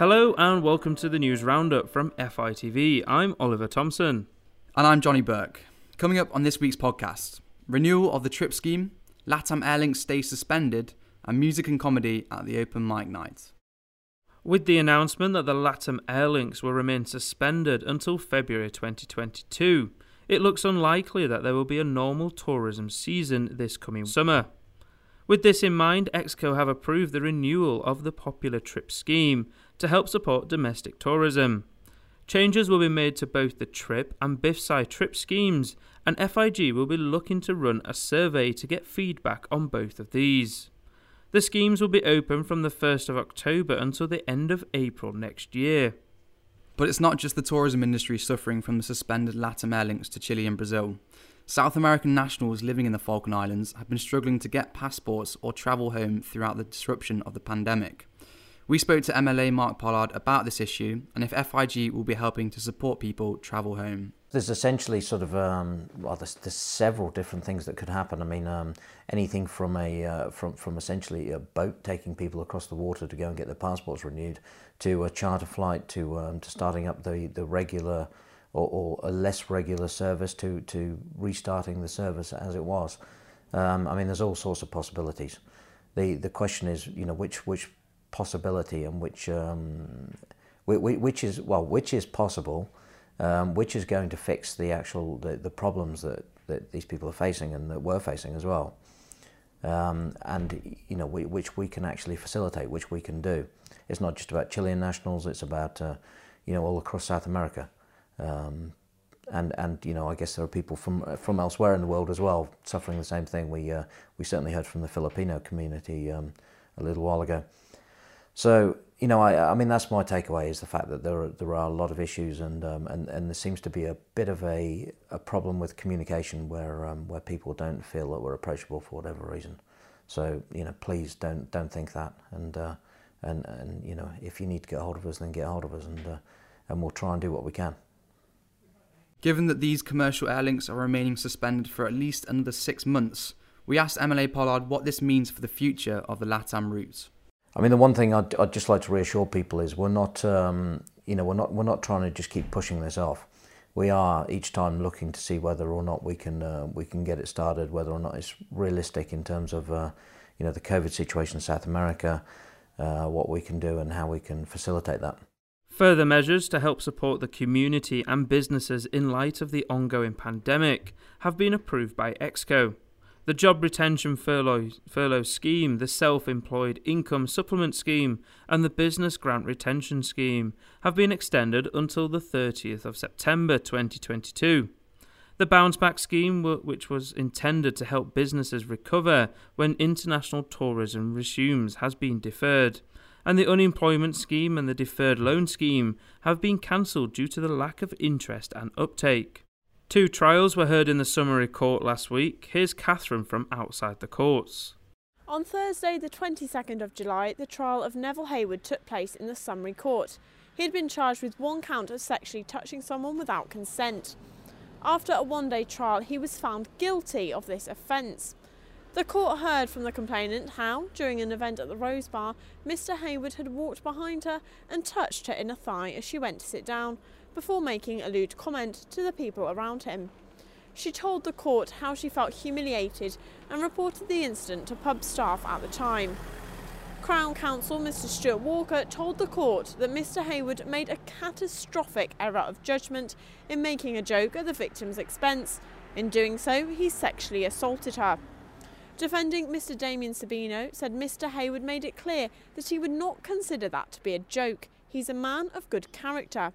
Hello and welcome to the news roundup from FITV. I'm Oliver Thompson. And I'm Johnny Burke. Coming up on this week's podcast renewal of the trip scheme, LATAM Airlinks stays suspended, and music and comedy at the open mic night. With the announcement that the LATAM Airlinks will remain suspended until February 2022, it looks unlikely that there will be a normal tourism season this coming summer. With this in mind, Exco have approved the renewal of the popular trip scheme to help support domestic tourism. Changes will be made to both the TRIP and BIFSI trip schemes, and FIG will be looking to run a survey to get feedback on both of these. The schemes will be open from the 1st of October until the end of April next year. But it's not just the tourism industry suffering from the suspended LATAM Air links to Chile and Brazil. South American nationals living in the Falkland Islands have been struggling to get passports or travel home throughout the disruption of the pandemic. We spoke to MLA Mark Pollard about this issue and if FIG will be helping to support people travel home. There's essentially sort of um, well, there's, there's, several different things that could happen. I mean, um, anything from a uh, from from essentially a boat taking people across the water to go and get their passports renewed, to a charter flight, to um, to starting up the the regular or, or, a less regular service, to to restarting the service as it was. Um, I mean, there's all sorts of possibilities. The the question is, you know, which which possibility and which um, which is well which is possible, um, which is going to fix the actual the, the problems that, that these people are facing and that we're facing as well, um, and you know we, which we can actually facilitate, which we can do. It's not just about Chilean nationals; it's about uh, you know all across South America. Um, and and you know I guess there are people from from elsewhere in the world as well suffering the same thing. We uh, we certainly heard from the Filipino community um, a little while ago. So you know, I, I mean, that's my takeaway is the fact that there are, there are a lot of issues, and um, and and there seems to be a bit of a, a problem with communication where um, where people don't feel that we're approachable for whatever reason. So you know, please don't don't think that, and uh, and and you know, if you need to get hold of us, then get hold of us, and uh, and we'll try and do what we can. Given that these commercial air links are remaining suspended for at least another six months, we asked MLA Pollard what this means for the future of the LATAM routes. I mean, the one thing I'd, I'd just like to reassure people is we're not, um, you know, we're not we're not trying to just keep pushing this off. We are each time looking to see whether or not we can uh, we can get it started, whether or not it's realistic in terms of, uh, you know, the COVID situation in South America, uh, what we can do and how we can facilitate that. Further measures to help support the community and businesses in light of the ongoing pandemic have been approved by EXCO the job retention furlough, furlough scheme, the self employed income supplement scheme, and the business grant retention scheme have been extended until the 30th of September 2022. The bounce back scheme, which was intended to help businesses recover when international tourism resumes, has been deferred. And the unemployment scheme and the deferred loan scheme have been cancelled due to the lack of interest and uptake. Two trials were heard in the summary court last week. Here's Catherine from outside the courts. On Thursday, the 22nd of July, the trial of Neville Hayward took place in the summary court. He had been charged with one count of sexually touching someone without consent. After a one day trial, he was found guilty of this offence. The court heard from the complainant how, during an event at the Rose Bar, Mr. Hayward had walked behind her and touched her inner thigh as she went to sit down, before making a lewd comment to the people around him. She told the court how she felt humiliated and reported the incident to pub staff at the time. Crown Counsel Mr Stuart Walker told the court that Mr Hayward made a catastrophic error of judgment in making a joke at the victim's expense. In doing so, he sexually assaulted her. Defending Mr Damien Sabino said Mr Hayward made it clear that he would not consider that to be a joke. He's a man of good character.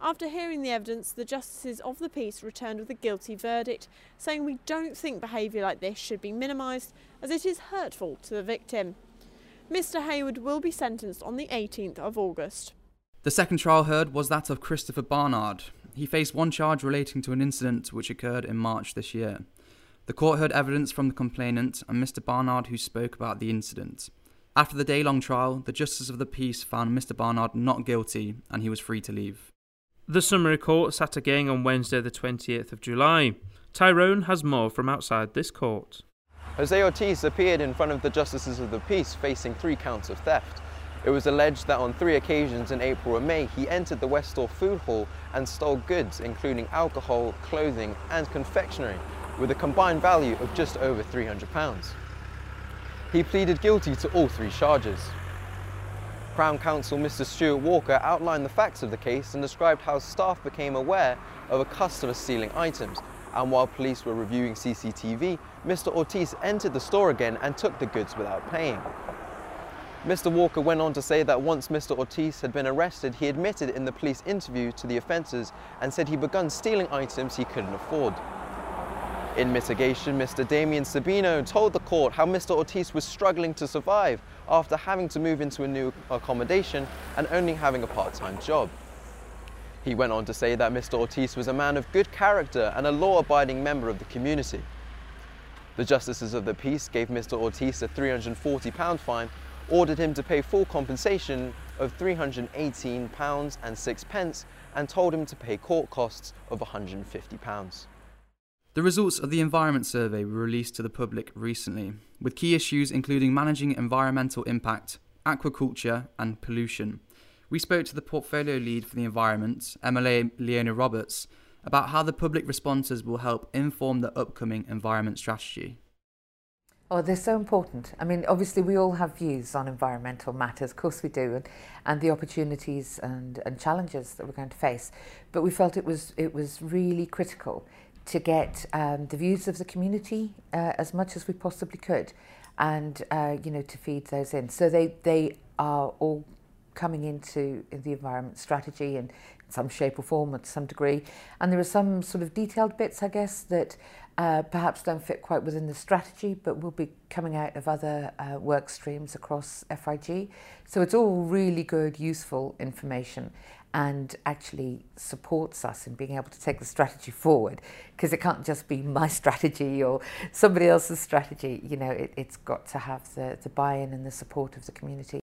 After hearing the evidence, the justices of the peace returned with a guilty verdict, saying we don't think behaviour like this should be minimised as it is hurtful to the victim. Mr Hayward will be sentenced on the 18th of August. The second trial heard was that of Christopher Barnard. He faced one charge relating to an incident which occurred in March this year. The court heard evidence from the complainant and Mr. Barnard, who spoke about the incident. After the day long trial, the Justice of the Peace found Mr. Barnard not guilty and he was free to leave. The summary court sat again on Wednesday, the 20th of July. Tyrone has more from outside this court. Jose Ortiz appeared in front of the Justices of the Peace facing three counts of theft. It was alleged that on three occasions in April and May, he entered the Westall Food Hall and stole goods, including alcohol, clothing, and confectionery, with a combined value of just over £300. He pleaded guilty to all three charges. Crown Counsel Mr. Stuart Walker outlined the facts of the case and described how staff became aware of a customer stealing items. And while police were reviewing CCTV, Mr. Ortiz entered the store again and took the goods without paying. Mr. Walker went on to say that once Mr. Ortiz had been arrested, he admitted in the police interview to the offences and said he'd begun stealing items he couldn't afford. In mitigation, Mr. Damien Sabino told the court how Mr. Ortiz was struggling to survive after having to move into a new accommodation and only having a part-time job. He went on to say that Mr. Ortiz was a man of good character and a law-abiding member of the community. The Justices of the Peace gave Mr. Ortiz a £340 fine ordered him to pay full compensation of £318 and 6 pence and told him to pay court costs of £150. The results of the Environment Survey were released to the public recently, with key issues including managing environmental impact, aquaculture, and pollution. We spoke to the portfolio lead for the environment, MLA Leona Roberts, about how the public responses will help inform the upcoming environment strategy. Oh, they're so important. I mean, obviously, we all have views on environmental matters, of course we do, and, and the opportunities and, and challenges that we're going to face. But we felt it was it was really critical to get um, the views of the community uh, as much as we possibly could and uh, you know to feed those in. So they they are all coming into the environment strategy in some shape or form or to some degree. And there are some sort of detailed bits I guess that uh, perhaps don't fit quite within the strategy but will be coming out of other uh, work streams across FIG so it's all really good useful information. And actually supports us in being able to take the strategy forward because it can't just be my strategy or somebody else's strategy. You know, it, it's got to have the, the buy-in and the support of the community.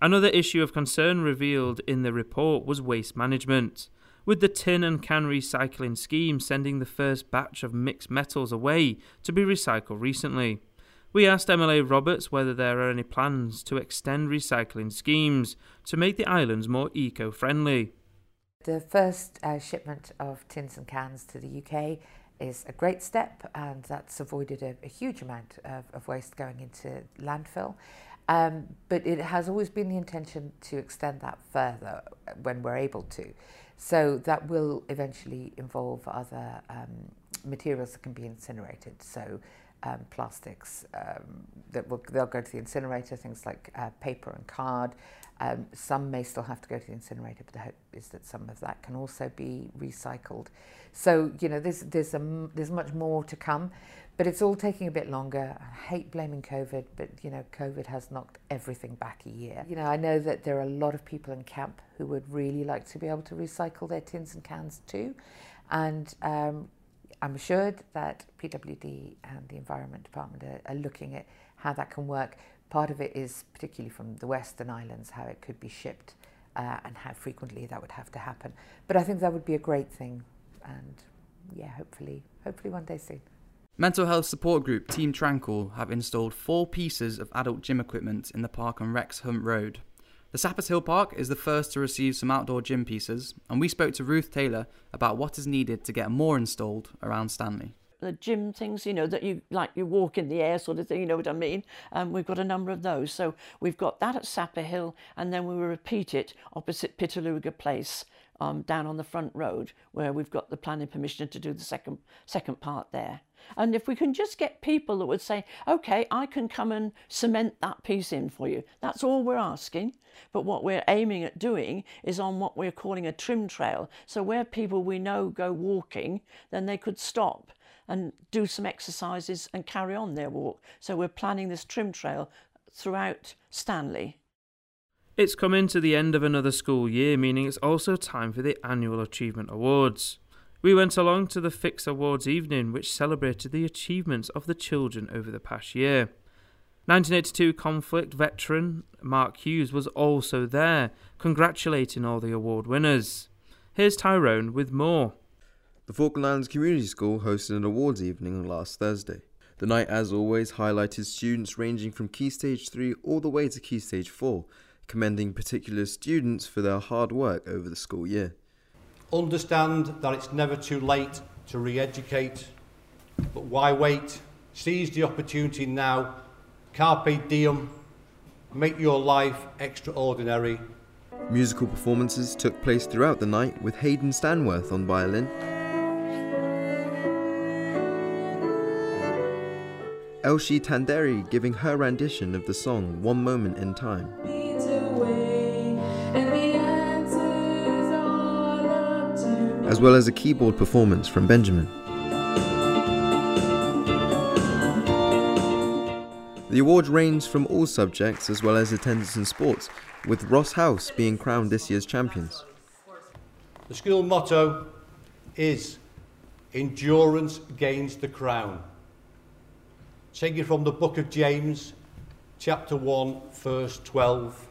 Another issue of concern revealed in the report was waste management with the tin and can recycling scheme sending the first batch of mixed metals away to be recycled recently. We asked MLA Roberts whether there are any plans to extend recycling schemes to make the islands more eco friendly. The first uh, shipment of tins and cans to the UK is a great step, and that's avoided a, a huge amount of, of waste going into landfill. Um, but it has always been the intention to extend that further when we're able to. So that will eventually involve other um, materials that can be incinerated. So um, plastics um, that will they'll go to the incinerator, things like uh, paper and card. Um, some may still have to go to the incinerator, but the hope is that some of that can also be recycled. So you know, there's there's a, there's much more to come. But it's all taking a bit longer. I hate blaming COVID, but you know, COVID has knocked everything back a year. You know, I know that there are a lot of people in camp who would really like to be able to recycle their tins and cans too. And um, I'm assured that PWD and the Environment Department are, are looking at how that can work. Part of it is particularly from the Western Islands, how it could be shipped uh, and how frequently that would have to happen. But I think that would be a great thing. And yeah, hopefully, hopefully one day soon. Mental health support group Team Tranquil have installed four pieces of adult gym equipment in the park on Rex Hunt Road. The Sappers Hill Park is the first to receive some outdoor gym pieces, and we spoke to Ruth Taylor about what is needed to get more installed around Stanley. The gym things, you know, that you like you walk in the air sort of thing, you know what I mean? Um, we've got a number of those. So we've got that at Sapper Hill, and then we will repeat it opposite Pitalooga Place um, down on the front road where we've got the planning permission to do the second second part there. And if we can just get people that would say, okay, I can come and cement that piece in for you. That's all we're asking. But what we're aiming at doing is on what we're calling a trim trail. So where people we know go walking, then they could stop and do some exercises and carry on their walk. So we're planning this trim trail throughout Stanley. It's coming to the end of another school year, meaning it's also time for the annual Achievement Awards. We went along to the FICS Awards evening, which celebrated the achievements of the children over the past year. 1982 conflict veteran Mark Hughes was also there, congratulating all the award winners. Here's Tyrone with more. The Falkland Islands Community School hosted an awards evening on last Thursday. The night, as always, highlighted students ranging from Key Stage 3 all the way to Key Stage 4, commending particular students for their hard work over the school year. Understand that it's never too late to re-educate, but why wait? Seize the opportunity now. Carpe diem. Make your life extraordinary. Musical performances took place throughout the night with Hayden Stanworth on violin, Elshi Tanderi giving her rendition of the song One Moment in Time. As well as a keyboard performance from Benjamin. The award ranged from all subjects as well as attendance in sports, with Ross House being crowned this year's champions. The school motto is Endurance gains the crown. Taking from the book of James, chapter 1, verse 12,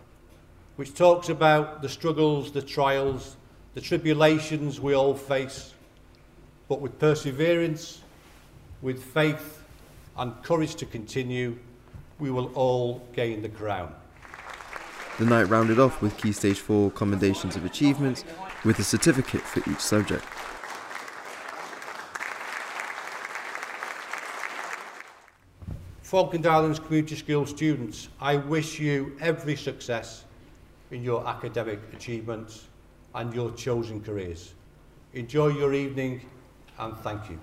which talks about the struggles, the trials, the tribulations we all face, but with perseverance, with faith, and courage to continue, we will all gain the crown. The night rounded off with Key Stage 4 commendations of achievements with a certificate for each subject. Falkland Islands Community School students, I wish you every success in your academic achievements and your chosen careers. Enjoy your evening and thank you.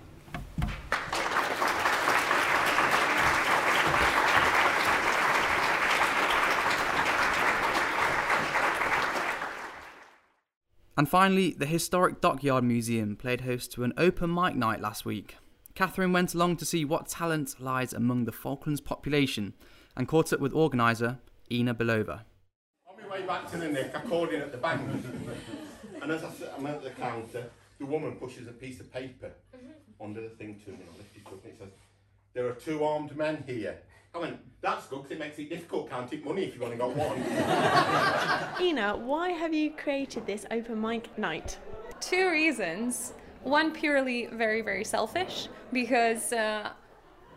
And finally, the historic Dockyard Museum played host to an open mic night last week. Catherine went along to see what talent lies among the Falklands population and caught up with organiser Ina Belova. On my way back to the nick, I called in at the bank. And as I sit, I'm at the counter, the woman pushes a piece of paper under the thing to me. and I lift it up and it says, There are two armed men here. I went, That's good because it makes it difficult counting money if you've only got one. Ina, why have you created this open mic night? Two reasons. One purely very, very selfish because uh,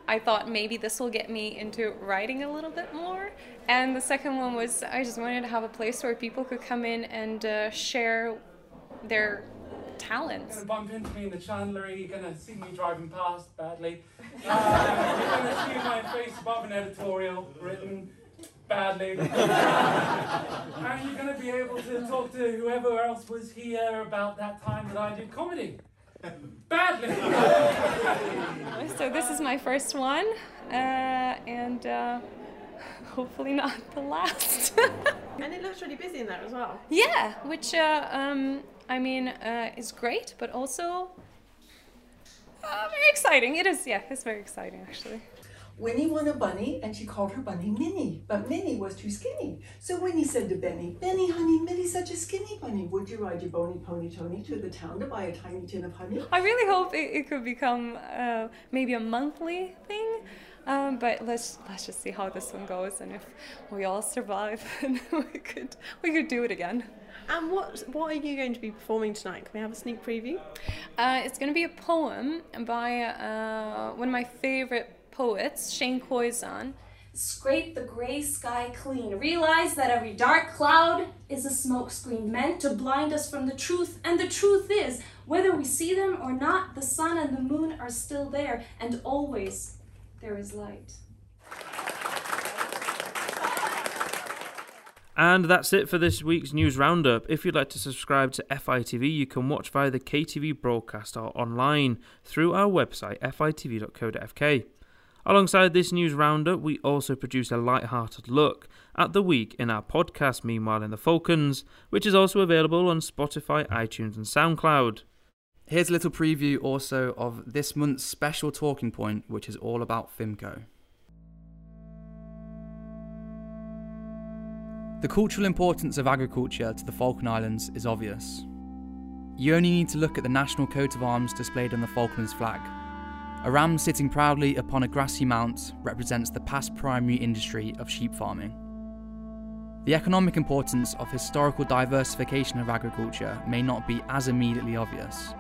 I thought maybe this will get me into writing a little bit more. And the second one was I just wanted to have a place where people could come in and uh, share their talents. You're gonna bump into me in the chandlery, you're gonna see me driving past badly. Uh, you're gonna see my face above an editorial written badly. and you're gonna be able to talk to whoever else was here about that time that I did comedy. Badly. so this is my first one, uh, and uh, hopefully not the last. and it looks really busy in there as well. Yeah, which uh, um, I mean uh, is great, but also uh, very exciting. It is, yeah, it's very exciting actually. Winnie won a bunny, and she called her bunny Minnie, but Minnie was too skinny. So Winnie said to Benny, Benny, honey, Minnie's such a skinny bunny. Would you ride your bony pony Tony to the town to buy a tiny tin of honey? I really hope it, it could become uh, maybe a monthly thing. Um, but let's let's just see how this one goes, and if we all survive, then we could we could do it again. And what what are you going to be performing tonight? Can we have a sneak preview? Uh, it's going to be a poem by uh, one of my favorite poets, Shane Koyczan. Scrape the gray sky clean. Realize that every dark cloud is a smokescreen meant to blind us from the truth. And the truth is, whether we see them or not, the sun and the moon are still there, and always there is light. And that's it for this week's news roundup. If you'd like to subscribe to FITV, you can watch via the KTV broadcast or online through our website fitv.co.fk. Alongside this news roundup, we also produce a light-hearted look at the week in our podcast Meanwhile in the Falklands, which is also available on Spotify, iTunes and SoundCloud. Here's a little preview also of this month's special talking point, which is all about FIMCO. The cultural importance of agriculture to the Falkland Islands is obvious. You only need to look at the national coat of arms displayed on the Falklands flag. A ram sitting proudly upon a grassy mount represents the past primary industry of sheep farming. The economic importance of historical diversification of agriculture may not be as immediately obvious,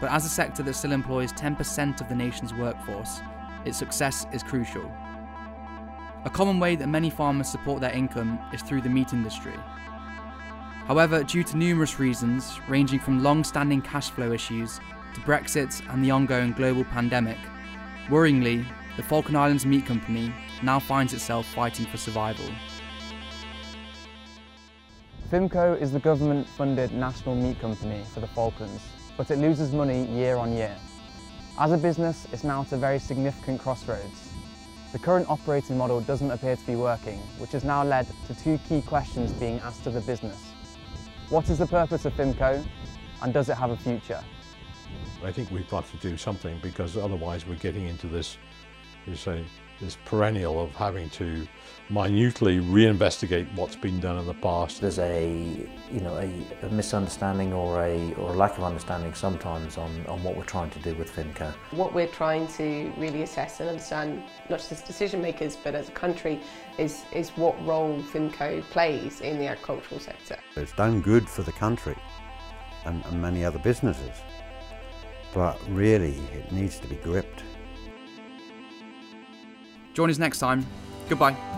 but as a sector that still employs 10% of the nation's workforce, its success is crucial. A common way that many farmers support their income is through the meat industry. However, due to numerous reasons, ranging from long standing cash flow issues to Brexit and the ongoing global pandemic, worryingly, the Falkland Islands Meat Company now finds itself fighting for survival. FIMCO is the government funded national meat company for the Falklands, but it loses money year on year. As a business, it's now at a very significant crossroads. The current operating model doesn't appear to be working, which has now led to two key questions being asked of the business. What is the purpose of FIMCO and does it have a future? I think we've got to do something because otherwise we're getting into this, you say, this perennial of having to minutely reinvestigate what's been done in the past. There's a, you know, a, a, misunderstanding or a, or a lack of understanding sometimes on, on what we're trying to do with FIMCO. What we're trying to really assess and understand, not just as decision makers, but as a country, is, is what role FIMCO plays in the agricultural sector. It's done good for the country and, and many other businesses, but really it needs to be gripped. Join us next time. Goodbye.